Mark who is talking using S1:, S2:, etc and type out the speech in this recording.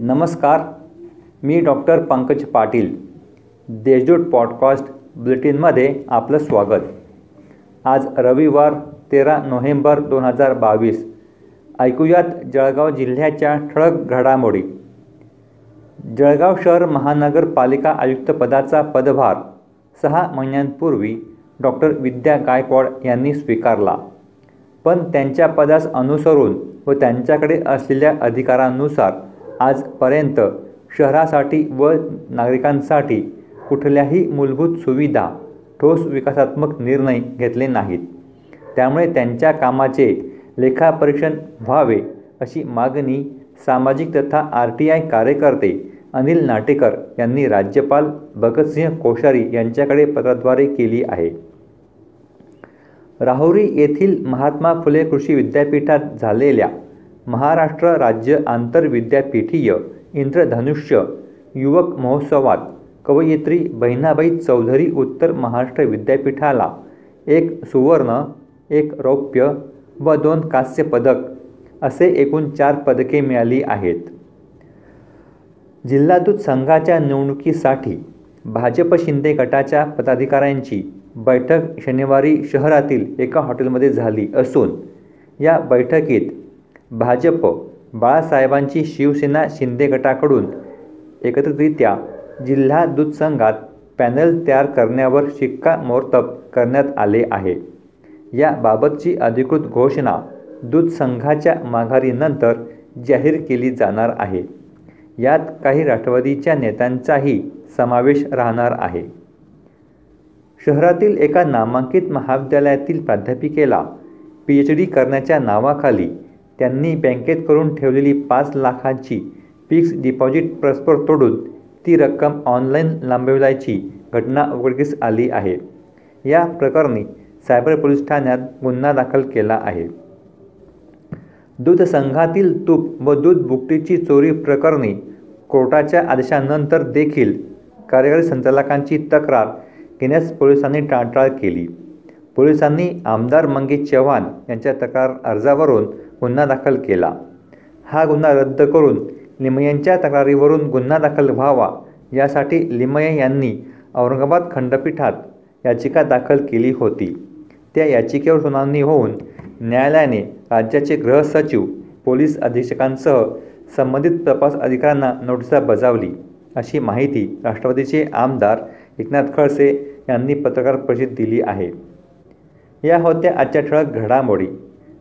S1: नमस्कार मी doctor Pankaj Patil Deshdoot podcast बुलेटिनमध्ये आपलं स्वागत. आज रविवार तेरा नोव्हेंबर दोन हजार बावीस. ऐकूयात जळगाव जिल्ह्याच्या ठळक घडामोडी. जळगाव शहर महानगरपालिका आयुक्तपदाचा पदभार सहा महिन्यांपूर्वी डॉक्टर विद्या गायकवाड यांनी स्वीकारला. पण त्यांच्या पदास अनुसरून व त्यांच्याकडे असलेल्या अधिकारांनुसार आजपर्यंत शहरासाठी व नागरिकांसाठी कुठल्याही मूलभूत सुविधा ठोस विकासात्मक निर्णय घेतले नाहीत. त्यामुळे त्यांच्या कामाचे लेखापरीक्षण व्हावे अशी मागणी सामाजिक तथा आर टी आय कार्यकर्ते अनिल नाटेकर यांनी राज्यपाल भगतसिंह कोश्यारी यांच्याकडे पत्राद्वारे केली आहे. राहुरी येथील महात्मा फुले कृषी विद्यापीठात झालेल्या महाराष्ट्र राज्य आंतरविद्यापीठीय इंद्रधनुष्य युवक महोत्सवात कवयित्री बहिणाबाई चौधरी उत्तर महाराष्ट्र विद्यापीठाला एक सुवर्ण एक रौप्य व दोन कांस्य पदक असे एकूण चार पदके मिळाली आहेत. जिल्हादूत संघाच्या निवडणुकीसाठी भाजप शिंदे गटाच्या पदाधिकाऱ्यांची बैठक शनिवारी शहरातील एका हॉटेलमध्ये झाली असून या बैठकीत भाजप बाळासाहेबांची शिवसेना शिंदे गटाकडून एकत्रितरित्या जिल्हा दूध संघात पॅनल तयार करण्यावर शिक्कामोर्तब करण्यात आले आहे. याबाबतची अधिकृत घोषणा दूध संघाच्या माघारीनंतर जाहीर केली जाणार आहे. यात काही राष्ट्रवादीच्या नेत्यांचाही समावेश राहणार आहे. शहरातील एका नामांकित महाविद्यालयातील प्राध्यापिकेला पी एच डी करण्याच्या नावाखाली त्यांनी बँकेत करून ठेवलेली पाच लाखांची फिक्स डिपॉझिट परस्पर तोडून ती रक्कम ऑनलाईन लांबविल्याची घटना उघडकीस आली आहे. या प्रकरणी सायबर पोलीस ठाण्यात गुन्हा दाखल केला आहे. दूध संघातील तूप व दूध बुकटीची चोरी प्रकरणी कोर्टाच्या आदेशानंतर देखील कार्यकारी संचालकांची तक्रार घेण्यास पोलिसांनी टाळटाळ केली. पोलिसांनी आमदार मंगेश चव्हाण यांच्या तक्रार अर्जावरून गुन्हा दाखल केला. हा गुन्हा रद्द करून लिमयेंच्या तक्रारीवरून गुन्हा दाखल व्हावा यासाठी लिमये यांनी औरंगाबाद खंडपीठात याचिका दाखल केली होती. त्या याचिकेवर सुनावणी होऊन न्यायालयाने राज्याचे गृहसचिव पोलीस अधीक्षकांसह संबंधित तपास अधिकाऱ्यांना नोटिसा बजावली. अशी माहिती राष्ट्रवादीचे आमदार एकनाथ खडसे यांनी पत्रकार परिषदेत दिली आहे. या होत्या आजच्या ठळक घडामोडी.